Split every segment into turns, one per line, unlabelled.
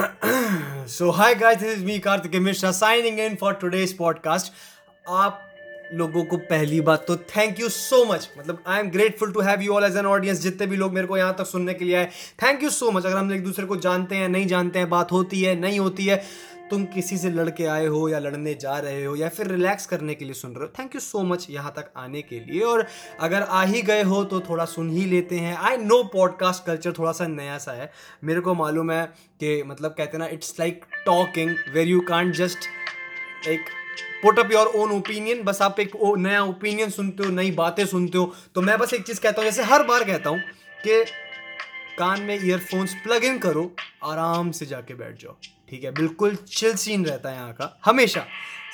so hi guys this is me Kartik Mishra signing in for today's podcast आप लोगों को पहली बात तो थैंक यू सो मच मतलब I am grateful to have you all as an audience जितने भी लोग मेरे को यहाँ तक सुनने के लिए आए थैंक यू सो मच अगर हम एक दूसरे को जानते हैं, नहीं जानते हैं, बात होती है, नहीं होती है तुम किसी से लड़के आए हो या लड़ने जा रहे हो या फिर रिलैक्स करने के लिए सुन रहे हो थैंक यू सो मच यहाँ तक आने के लिए। और अगर आ ही गए हो तो थोड़ा सुन ही लेते हैं। आई नो पॉडकास्ट कल्चर थोड़ा सा नया सा है। मेरे को मालूम है कि मतलब कहते ना it's like talking where you can't just like put up your own opinion बस आप एक नया ओपिनियन सुनते हो, नई बातें सुनते हो। तो मैं बस एक चीज़ कहता हूँ, जैसे हर बार कहता हूँ कि कान में ईयरफोन्स प्लग इन करो, आराम से जाके बैठ जाओ। ठीक है, बिल्कुल चिल सीन रहता है यहाँ का, हमेशा।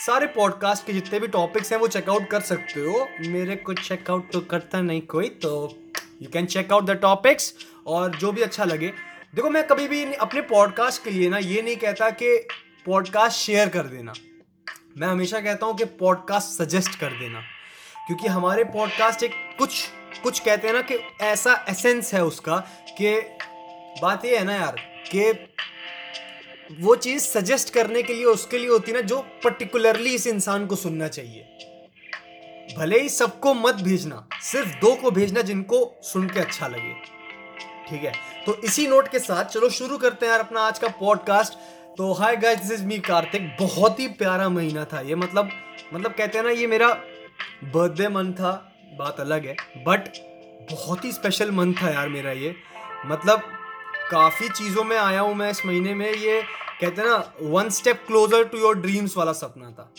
सारे पॉडकास्ट के जितने भी टॉपिक्स हैं, वो चेकआउट कर सकते हो। मेरे को चेकआउट तो करता नहीं कोई तो you can check out the topics और जो भी अच्छा लगे। देखो, मैं कभी भी अपने पॉडकास्ट के लिए ना, ये नहीं कहता कि पॉडकास्ट शेयर कर देना। मैं हमेशा कहता हूँ कि पॉडकास्ट सजेस्ट कर देना। क्योंकि हमारे पॉडकास्ट एक कुछ कुछ कहते हैं ना कि ऐसा एसेंस है उसका कि बात ये है ना यार कि वो चीज़ सजेस्ट करने के लिए उसके लिए होती ना, जो पर्टिकुलरली इस इंसान को सुनना चाहिए। भले ही सबको मत भेजना, सिर्फ़ दो को भेजना जिनको सुन के अच्छा लगे। ठीक है? तो इसी नोट के साथ चलो शुरू करते हैं यार अपना आज का पॉडकास्ट तो hi guys this is me Kartik बहुत ही प्यारा महीना था। ये मतलब मतलब कहते हैं ना, ये मेरा बर्थडे मंथ था। बात अलग है। बट बहुत ही स्पेशल मंथ था यार मेरा ये। मतलब काफ़ी चीज़ों में आया हूँ मैं इस महीने में। ये कहते हैं ना one step closer to your dreams वाला सपना था।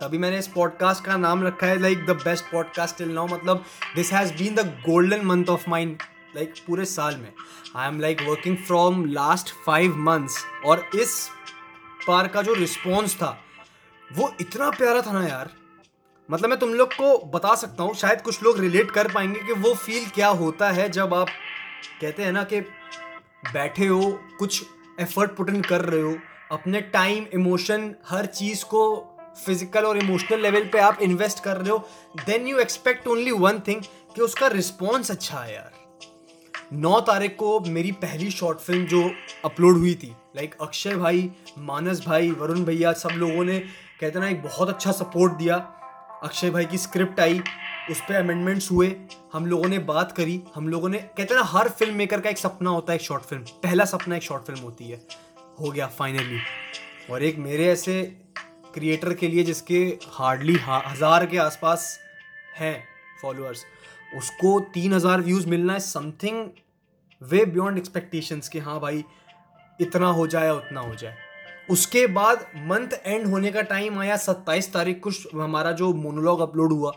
तभी मैंने इस पॉडकास्ट का नाम रखा है like the best podcast till now मतलब this has been the golden month of mind like पूरे साल में। I am like working from last five months और इस पार का जो रिस्पॉन्स था, वो इतना प्यारा था ना यार। मतलब मैं तुम लोग को बता सकता हूँ, शायद कुछ लोग रिलेट कर पाएँगे कि वो फील क्या होता है जब आप कहते हैं ना कि बैठे हो, कुछ एफर्ट पुट इन कर रहे हो, अपने टाइम इमोशन हर चीज़ को फ़िज़िकल और इमोशनल लेवल पे आप इन्वेस्ट कर रहे हो then you expect only one thing कि उसका रिस्पॉन्स अच्छा है यार। नौ तारीख को मेरी पहली शॉर्ट फ़िल्म जो अपलोड हुई थी लाइक अक्षय भाई, मानस भाई, वरुण भैया, सब लोगों ने, कहते ना, एक बहुत अच्छा सपोर्ट दिया। अक्षय भाई की स्क्रिप्ट आई उस पर अमेंडमेंट्स हुए, हम लोगों ने बात करी, हम लोगों ने, कहते हैं ना, हर फ़िल्म मेकर का एक सपना होता है एक शॉर्ट फ़िल्म पहला सपना एक शॉर्ट फ़िल्म होती है। हो गया फाइनली और एक मेरे ऐसे क्रिएटर के लिए जिसके हार्डली हज़ार के आसपास हैं फॉलोअर्स उसको तीन हज़ार व्यूज़ मिलना है समथिंग वे बियॉन्ड एक्सपेक्टेशंस कि हाँ भाई, इतना हो जाए उतना हो जाए। उसके बाद मंथ एंड होने का टाइम आया, सत्ताईस तारीख को हमारा जो मोनोलॉग अपलोड हुआ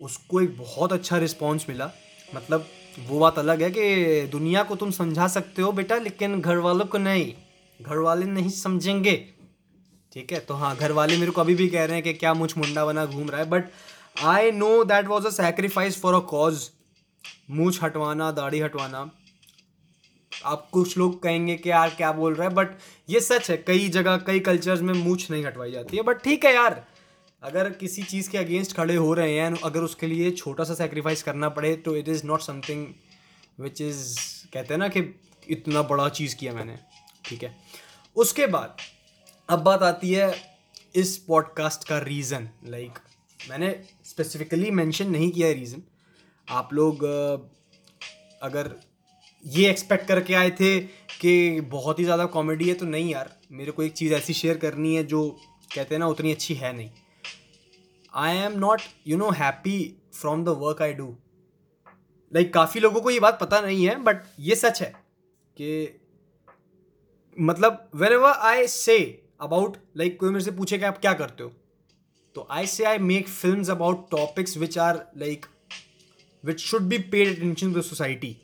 उसको एक बहुत अच्छा रिस्पॉन्स मिला। मतलब वो बात अलग है कि दुनिया को तुम समझा सकते हो बेटा, लेकिन घर वालों को नहीं। घर वाले नहीं समझेंगे। ठीक है? तो हाँ घर वाले मेरे को अभी भी कह रहे हैं कि क्या मुझ मुंडा बना घूम रहा है but I know that was a sacrifice for a cause मूछ हटवाना, दाढ़ी हटवाना। आप कुछ लोग कहेंगे कि यार क्या बोल रहा है बट ये सच है, कई जगह, कई कल्चर्स में मूछ नहीं हटवाई जाती है। बट ठीक है यार अगर किसी चीज़ के अगेंस्ट खड़े हो रहे हैं अगर उसके लिए छोटा सा सेक्रीफाइस करना पड़े तो it is not something which is कहते हैं ना कि इतना बड़ा चीज़ किया मैंने ठीक है? उसके बाद अब बात आती है इस पॉडकास्ट का रीज़न लाइक like, मैंने स्पेसिफिकली मेंशन नहीं किया है रीज़न आप लोग अगर ये एक्सपेक्ट करके आए थे कि बहुत ही ज़्यादा कॉमेडी है तो नहीं यार मेरे को एक चीज़ ऐसी शेयर करनी है जो कहते हैं ना उतनी अच्छी है नहीं। I am not you know happy from the work I do like काफ़ी लोगों को ये बात पता नहीं है बट ये सच है कि मतलब when ever I say about like कोई मेरे से पूछे कि आप क्या करते हो तो I say I make film about topics which are like which should be paid attention to society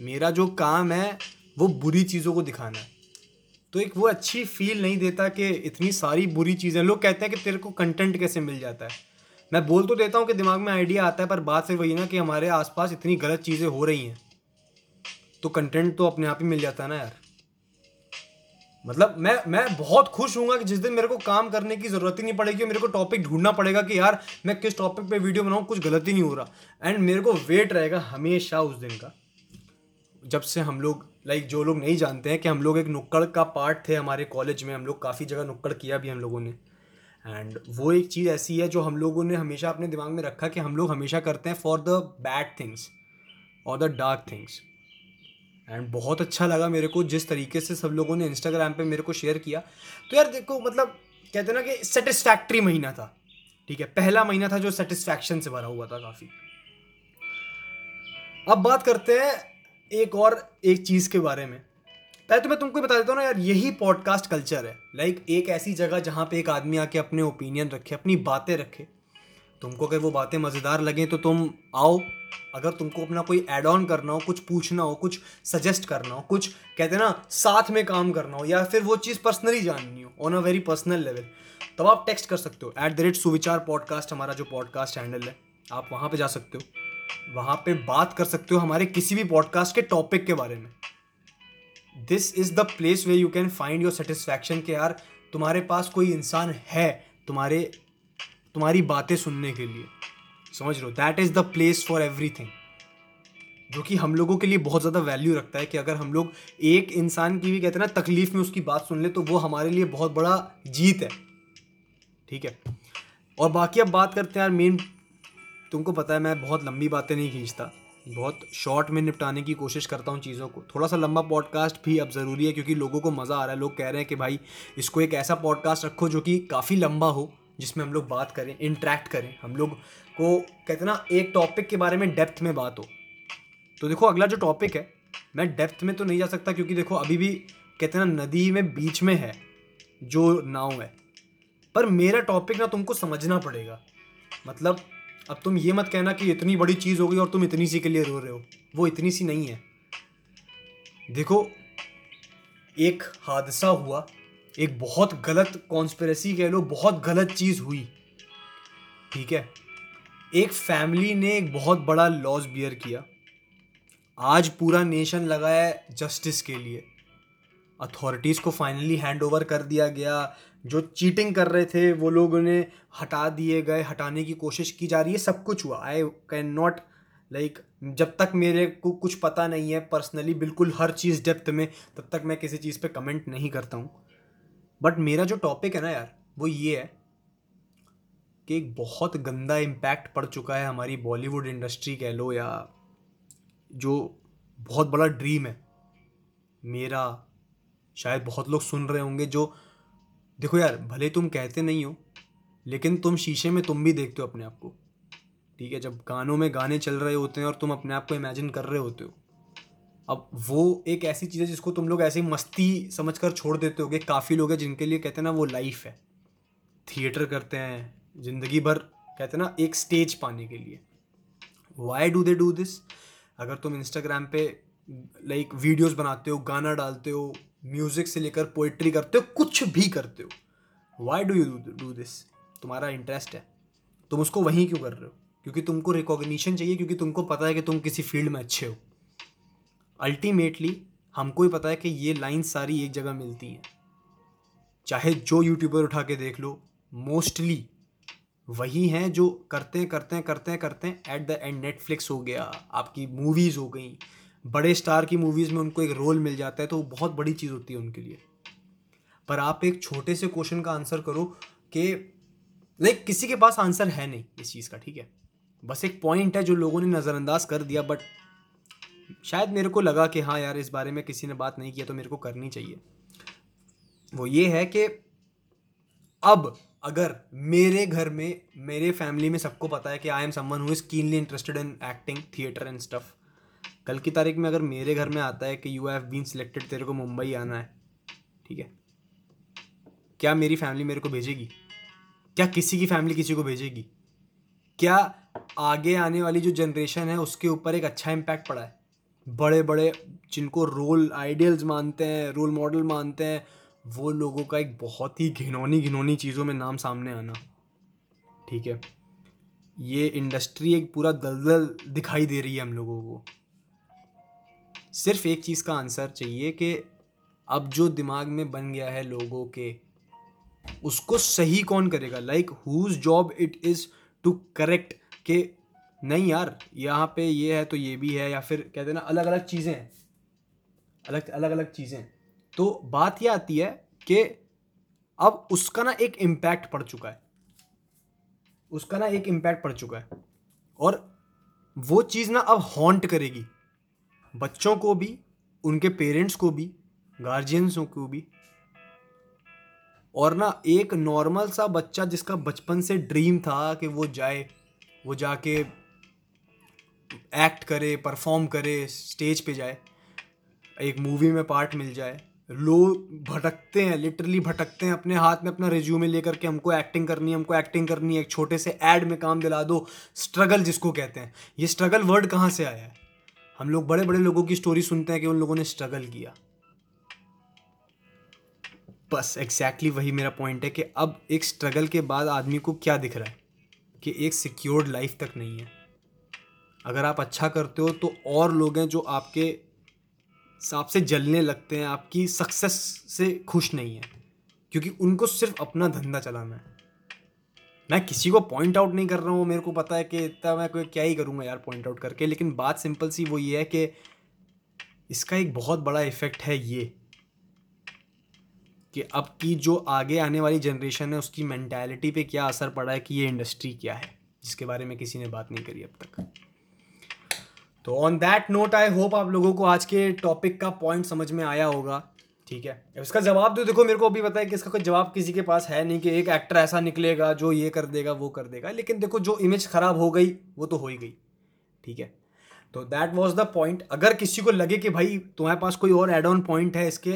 मेरा जो काम है, वो बुरी चीज़ों को दिखाना है। तो एक वो अच्छी फील नहीं देता कि इतनी सारी बुरी चीज़ें, लोग कहते हैं कि तेरे को कंटेंट कैसे मिल जाता है। मैं बोल तो देता हूँ कि दिमाग में आइडिया आता है, पर बात सिर्फ़ वही ना कि हमारे आसपास इतनी गलत चीज़ें हो रही हैं। तो कंटेंट तो अपने आप ही मिल जाता है ना यार। मतलब मैं मैं बहुत खुश हूँ कि जिस दिन मेरे को काम करने की ज़रूरत ही नहीं पड़ेगी और मेरे को टॉपिक ढूंढना पड़ेगा कि यार मैं किस टॉपिक पे वीडियो बनाऊँ, कुछ गलत ही नहीं हो रहा। एंड मेरे को वेट रहेगा हमेशा उस दिन का, जब से हम लोग लाइक like, जो लोग नहीं जानते हैं कि हम लोग एक नुक्कड़ का पार्ट थे हमारे कॉलेज में हम लोग काफ़ी जगह नुक्कड़ किया भी हम लोगों ने। एंड वो एक चीज़ ऐसी है जो हम लोगों ने हमेशा अपने दिमाग में रखा कि हम लोग हमेशा करते हैं फॉर द बैड थिंग्स और द डार्क थिंग्स एंड बहुत अच्छा लगा मेरे को जिस तरीके से सब लोगों ने इंस्टाग्राम पे मेरे को शेयर किया। तो यार देखो मतलब कहते हैं ना कि सेटिस्फैक्ट्री महीना था। ठीक है पहला महीना था जो सेटिस्फैक्शन से भरा हुआ था काफ़ी। अब बात करते हैं एक और एक चीज़ के बारे में। पहले तो मैं तुमको बता देता हूँ ना यार, यही पॉडकास्ट कल्चर है। लाइक एक ऐसी जगह जहाँ पे एक आदमी आके अपने ओपिनियन रखे, अपनी बातें रखे। तुमको अगर वो बातें मज़ेदार लगें तो तुम आओ। अगर तुमको अपना कोई एड ऑन करना हो, कुछ पूछना हो, कुछ सजेस्ट करना हो, कुछ कहते हैं ना, साथ में काम करना हो, या फिर वो चीज़ पर्सनली जाननी हो on a very personal level तब आप टेक्स्ट कर सकते हो। At the rate Suvichar podcast हमारा जो पॉडकास्ट हैंडल है, आप वहाँ पर जा सकते हो। वहाँ पे बात कर सकते हो हमारे किसी भी पॉडकास्ट के टॉपिक के बारे में। This is the place way you can find your satisfaction के यार, तुम्हारे पास कोई इंसान है तुम्हारे, तुम्हारी बातें सुनने के लिए। समझ लो that is the place for everything जो कि हम लोगों के लिए बहुत ज़्यादा वैल्यू रखता है कि अगर हम लोग एक इंसान की भी कहते हैं ना, तकलीफ़ में उसकी बात सुन ले तो वो हमारे लिए बहुत बड़ा जीत है। ठीक है? और बाकी अब बात करते हैं यार मेन तुमको पता है मैं बहुत लंबी बातें नहीं खींचता। बहुत शॉर्ट में निपटाने की कोशिश करता हूँ चीज़ों को। थोड़ा सा लंबा पॉडकास्ट भी अब ज़रूरी है क्योंकि लोगों को मज़ा आ रहा है। लोग कह रहे हैं कि भाई, इसको एक ऐसा पॉडकास्ट रखो जो कि काफ़ी लंबा हो, जिसमें हम लोग बात करें इंट्रैक्ट करें। हम लोग को, कहते ना, एक टॉपिक के बारे में डेप्थ में बात हो। तो देखो, अगला जो टॉपिक है, मैं डेप्थ में तो नहीं जा सकता क्योंकि देखो, अभी भी, कहते ना, नदी में बीच में है, जो नाव है। पर मेरा टॉपिक ना तुमको समझना पड़ेगा। मतलब अब तुम ये मत कहना कि इतनी बड़ी चीज़ हो गई और तुम इतनी सी के लिए रो रहे हो। वो इतनी सी नहीं है। देखो, एक हादसा हुआ। एक बहुत गलत कॉन्स्परेसी कह लो, बहुत गलत चीज़ हुई। ठीक है? एक फैमिली ने एक बहुत बड़ा लॉस बियर किया। आज पूरा नेशन लगा है जस्टिस के लिए। अथॉरिटीज़ को फाइनली हैंड ओवर कर दिया गया। जो चीटिंग कर रहे थे, वो लोग उन्हें हटा दिए गए, हटाने की कोशिश की जा रही है। सब कुछ हुआ। आई कैन नॉट लाइक जब तक मेरे को कुछ पता नहीं है पर्सनली बिल्कुल हर चीज़ डेप्थ में, तब तक मैं किसी चीज़ पे कमेंट नहीं करता हूँ। बट मेरा जो टॉपिक है ना यार, वो ये है कि एक बहुत गंदा इम्पैक्ट पड़ चुका है हमारी बॉलीवुड इंडस्ट्री कह लो या जो बहुत बड़ा ड्रीम है। मेरा शायद बहुत लोग सुन रहे होंगे जो, देखो यार, भले तुम कहते नहीं हो, लेकिन तुम शीशे में तुम भी देखते हो अपने आप को। ठीक है, जब गानों में गाने चल रहे होते हैं और तुम अपने आप को इमेजिन कर रहे होते हो, अब वो एक ऐसी चीज़ है जिसको तुम लोग ऐसी मस्ती समझ कर छोड़ देते हो काफ़ी लोग हैं जिनके लिए कहते हैं ना, वो लाइफ है। थिएटर करते हैं, ज़िंदगी भर, कहते हैं ना, एक स्टेज पाने के लिए। Why do they do this अगर तुम इंस्टाग्राम पे लाइक वीडियोस बनाते हो, गाना डालते हो म्यूज़िक से लेकर पोइट्री करते हो, कुछ भी करते हो। Why do you do this तुम्हारा इंटरेस्ट है। तुम उसको वहीं क्यों कर रहे हो? क्योंकि तुमको रिकॉग्निशन चाहिए, क्योंकि तुमको पता है कि तुम किसी फ़ील्ड में अच्छे हो। अल्टीमेटली हमको ही पता है कि ये लाइन सारी एक जगह मिलती हैं। चाहे जो यूट्यूबर उठा के देख लो मोस्टली वही हैं जो करते हैं करते हैं करते हैं करते हैं एट द एंड नेटफ्लिक्स हो गया, आपकी मूवीज़ हो गई बड़े स्टार की मूवीज़ में उनको एक रोल मिल जाता है तो वो बहुत बड़ी चीज़ होती है उनके लिए। पर आप एक छोटे से क्वेश्चन का आंसर करो कि लाइक किसी के पास आंसर है नहीं इस चीज़ का, ठीक है? बस एक पॉइंट है जो लोगों ने नज़रअंदाज कर दिया बट शायद मेरे को लगा कि हाँ यार, इस बारे में किसी ने बात नहीं किया तो मेरे को करनी चाहिए। वो ये है कि अब अगर मेरे घर में, मेरे फैमिली में सबको पता है कि I am someone who is keenly interested in acting theatre and stuff कल की तारीख में अगर मेरे घर में आता है कि यू हैव बीन सिलेक्टेड तेरे को मुंबई आना है, ठीक है? क्या मेरी फैमिली मेरे को भेजेगी? क्या किसी की फैमिली किसी को भेजेगी? क्या आगे आने वाली जो जनरेशन है, उसके ऊपर एक अच्छा इम्पैक्ट पड़ा है? बड़े बड़े जिनको रोल आइडियल्स मानते हैं रोल मॉडल मानते हैं, वो लोगों का एक बहुत ही घिनौनी घिनौनी चीज़ों में नाम सामने आना, ठीक है? ये इंडस्ट्री एक पूरा दलदल दिखाई दे रही है हम लोगों को। सिर्फ़ एक चीज़ का आंसर चाहिए कि अब जो दिमाग में बन गया है लोगों के, उसको सही कौन करेगा? Like whose job it is to correct कि नहीं यार, यहाँ पे ये है तो ये भी है, या फिर कहते हैं ना अलग अलग चीज़ें हैं अलग अलग अलग चीज़ें। तो बात यह आती है कि अब उसका ना एक इम्पैक्ट पड़ चुका है। उसका ना एक इम्पैक्ट पड़ चुका है। और वो चीज़ ना अब हॉन्ट करेगी। बच्चों को भी, उनके पेरेंट्स को भी गार्जियंसों को भी। और ना एक नॉर्मल सा बच्चा जिसका बचपन से ड्रीम था कि वो जाए, वो जाके एक्ट करे परफॉर्म करे स्टेज पे जाए, एक मूवी में पार्ट मिल जाए। लोग भटकते हैं लिटरली भटकते हैं, अपने हाथ में अपना रिज्यूमे लेकर के हमको एक्टिंग करनी है, हमको एक्टिंग करनी है, एक छोटे से एड में काम दिला दो। स्ट्रगल जिसको कहते हैं। ये स्ट्रगल वर्ड कहाँ से आया है? हम लोग बड़े बड़े लोगों की स्टोरी सुनते हैं कि उन लोगों ने स्ट्रगल किया। बस एग्जैक्टली exactly वही मेरा पॉइंट है कि अब एक स्ट्रगल के बाद आदमी को क्या दिख रहा है? कि एक सिक्योर्ड लाइफ तक नहीं है। अगर आप अच्छा करते हो तो और लोग हैं जो आपके सांप से जलने लगते हैं, आपकी सक्सेस से खुश नहीं है। क्योंकि उनको सिर्फ़ अपना धंधा चलाना है। मैं किसी को पॉइंट आउट नहीं कर रहा हूँ, मेरे को पता है कि इतना मैं कोई क्या ही करूँगा यार पॉइंट आउट करके, लेकिन बात सिंपल सी वो ये है कि इसका एक बहुत बड़ा इफ़ेक्ट है ये, कि अब की जो आगे आने वाली जनरेशन है, उसकी मैंटेलिटी पे क्या असर पड़ा है, कि ये इंडस्ट्री क्या है, जिसके बारे में किसी ने बात नहीं करी अब तक। तो on that note I hope आप लोगों को आज के टॉपिक का पॉइंट समझ में आया होगा। ठीक है? इसका जवाब तो देखो, मेरे को अभी पता है कि इसका कोई जवाब किसी के पास है नहीं कि एक एक्टर ऐसा निकलेगा जो ये कर देगा, वो कर देगा। लेकिन देखो, जो इमेज खराब हो गई, वो तो हो ही गई। ठीक है? तो दैट वॉज़ द पॉइंट अगर किसी को लगे कि भाई तुम्हारे पास कोई और एड ऑन पॉइंट है, इसके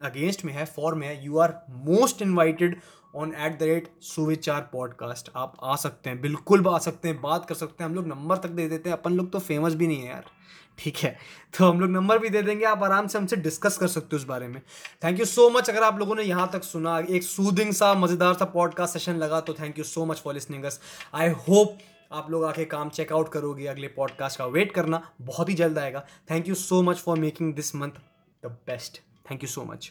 अगेंस्ट में है फॉर में है you are most invited on at the rate Suvichar podcast आप आ सकते हैं, बिल्कुल आ सकते हैं, बात कर सकते हैं, हम लोग नंबर तक दे देते हैं। अपन लोग तो फ़ेमस भी नहीं है यार। ठीक है? तो हम लोग नंबर भी दे देंगे, आप आराम से हमसे डिस्कस कर सकते हो उस बारे में। थैंक यू सो मच अगर आप लोगों ने यहाँ तक सुना, एक सूदिंग सा, मज़ेदार सा पॉडकास्ट सेशन लगा तो thank you so much for listening us I hope आप लोग आके काम चेकआउट करोगे, अगले पॉडकास्ट का। वेट करना, बहुत ही जल्द आएगा। Thank you so much for making this month the best thank you so much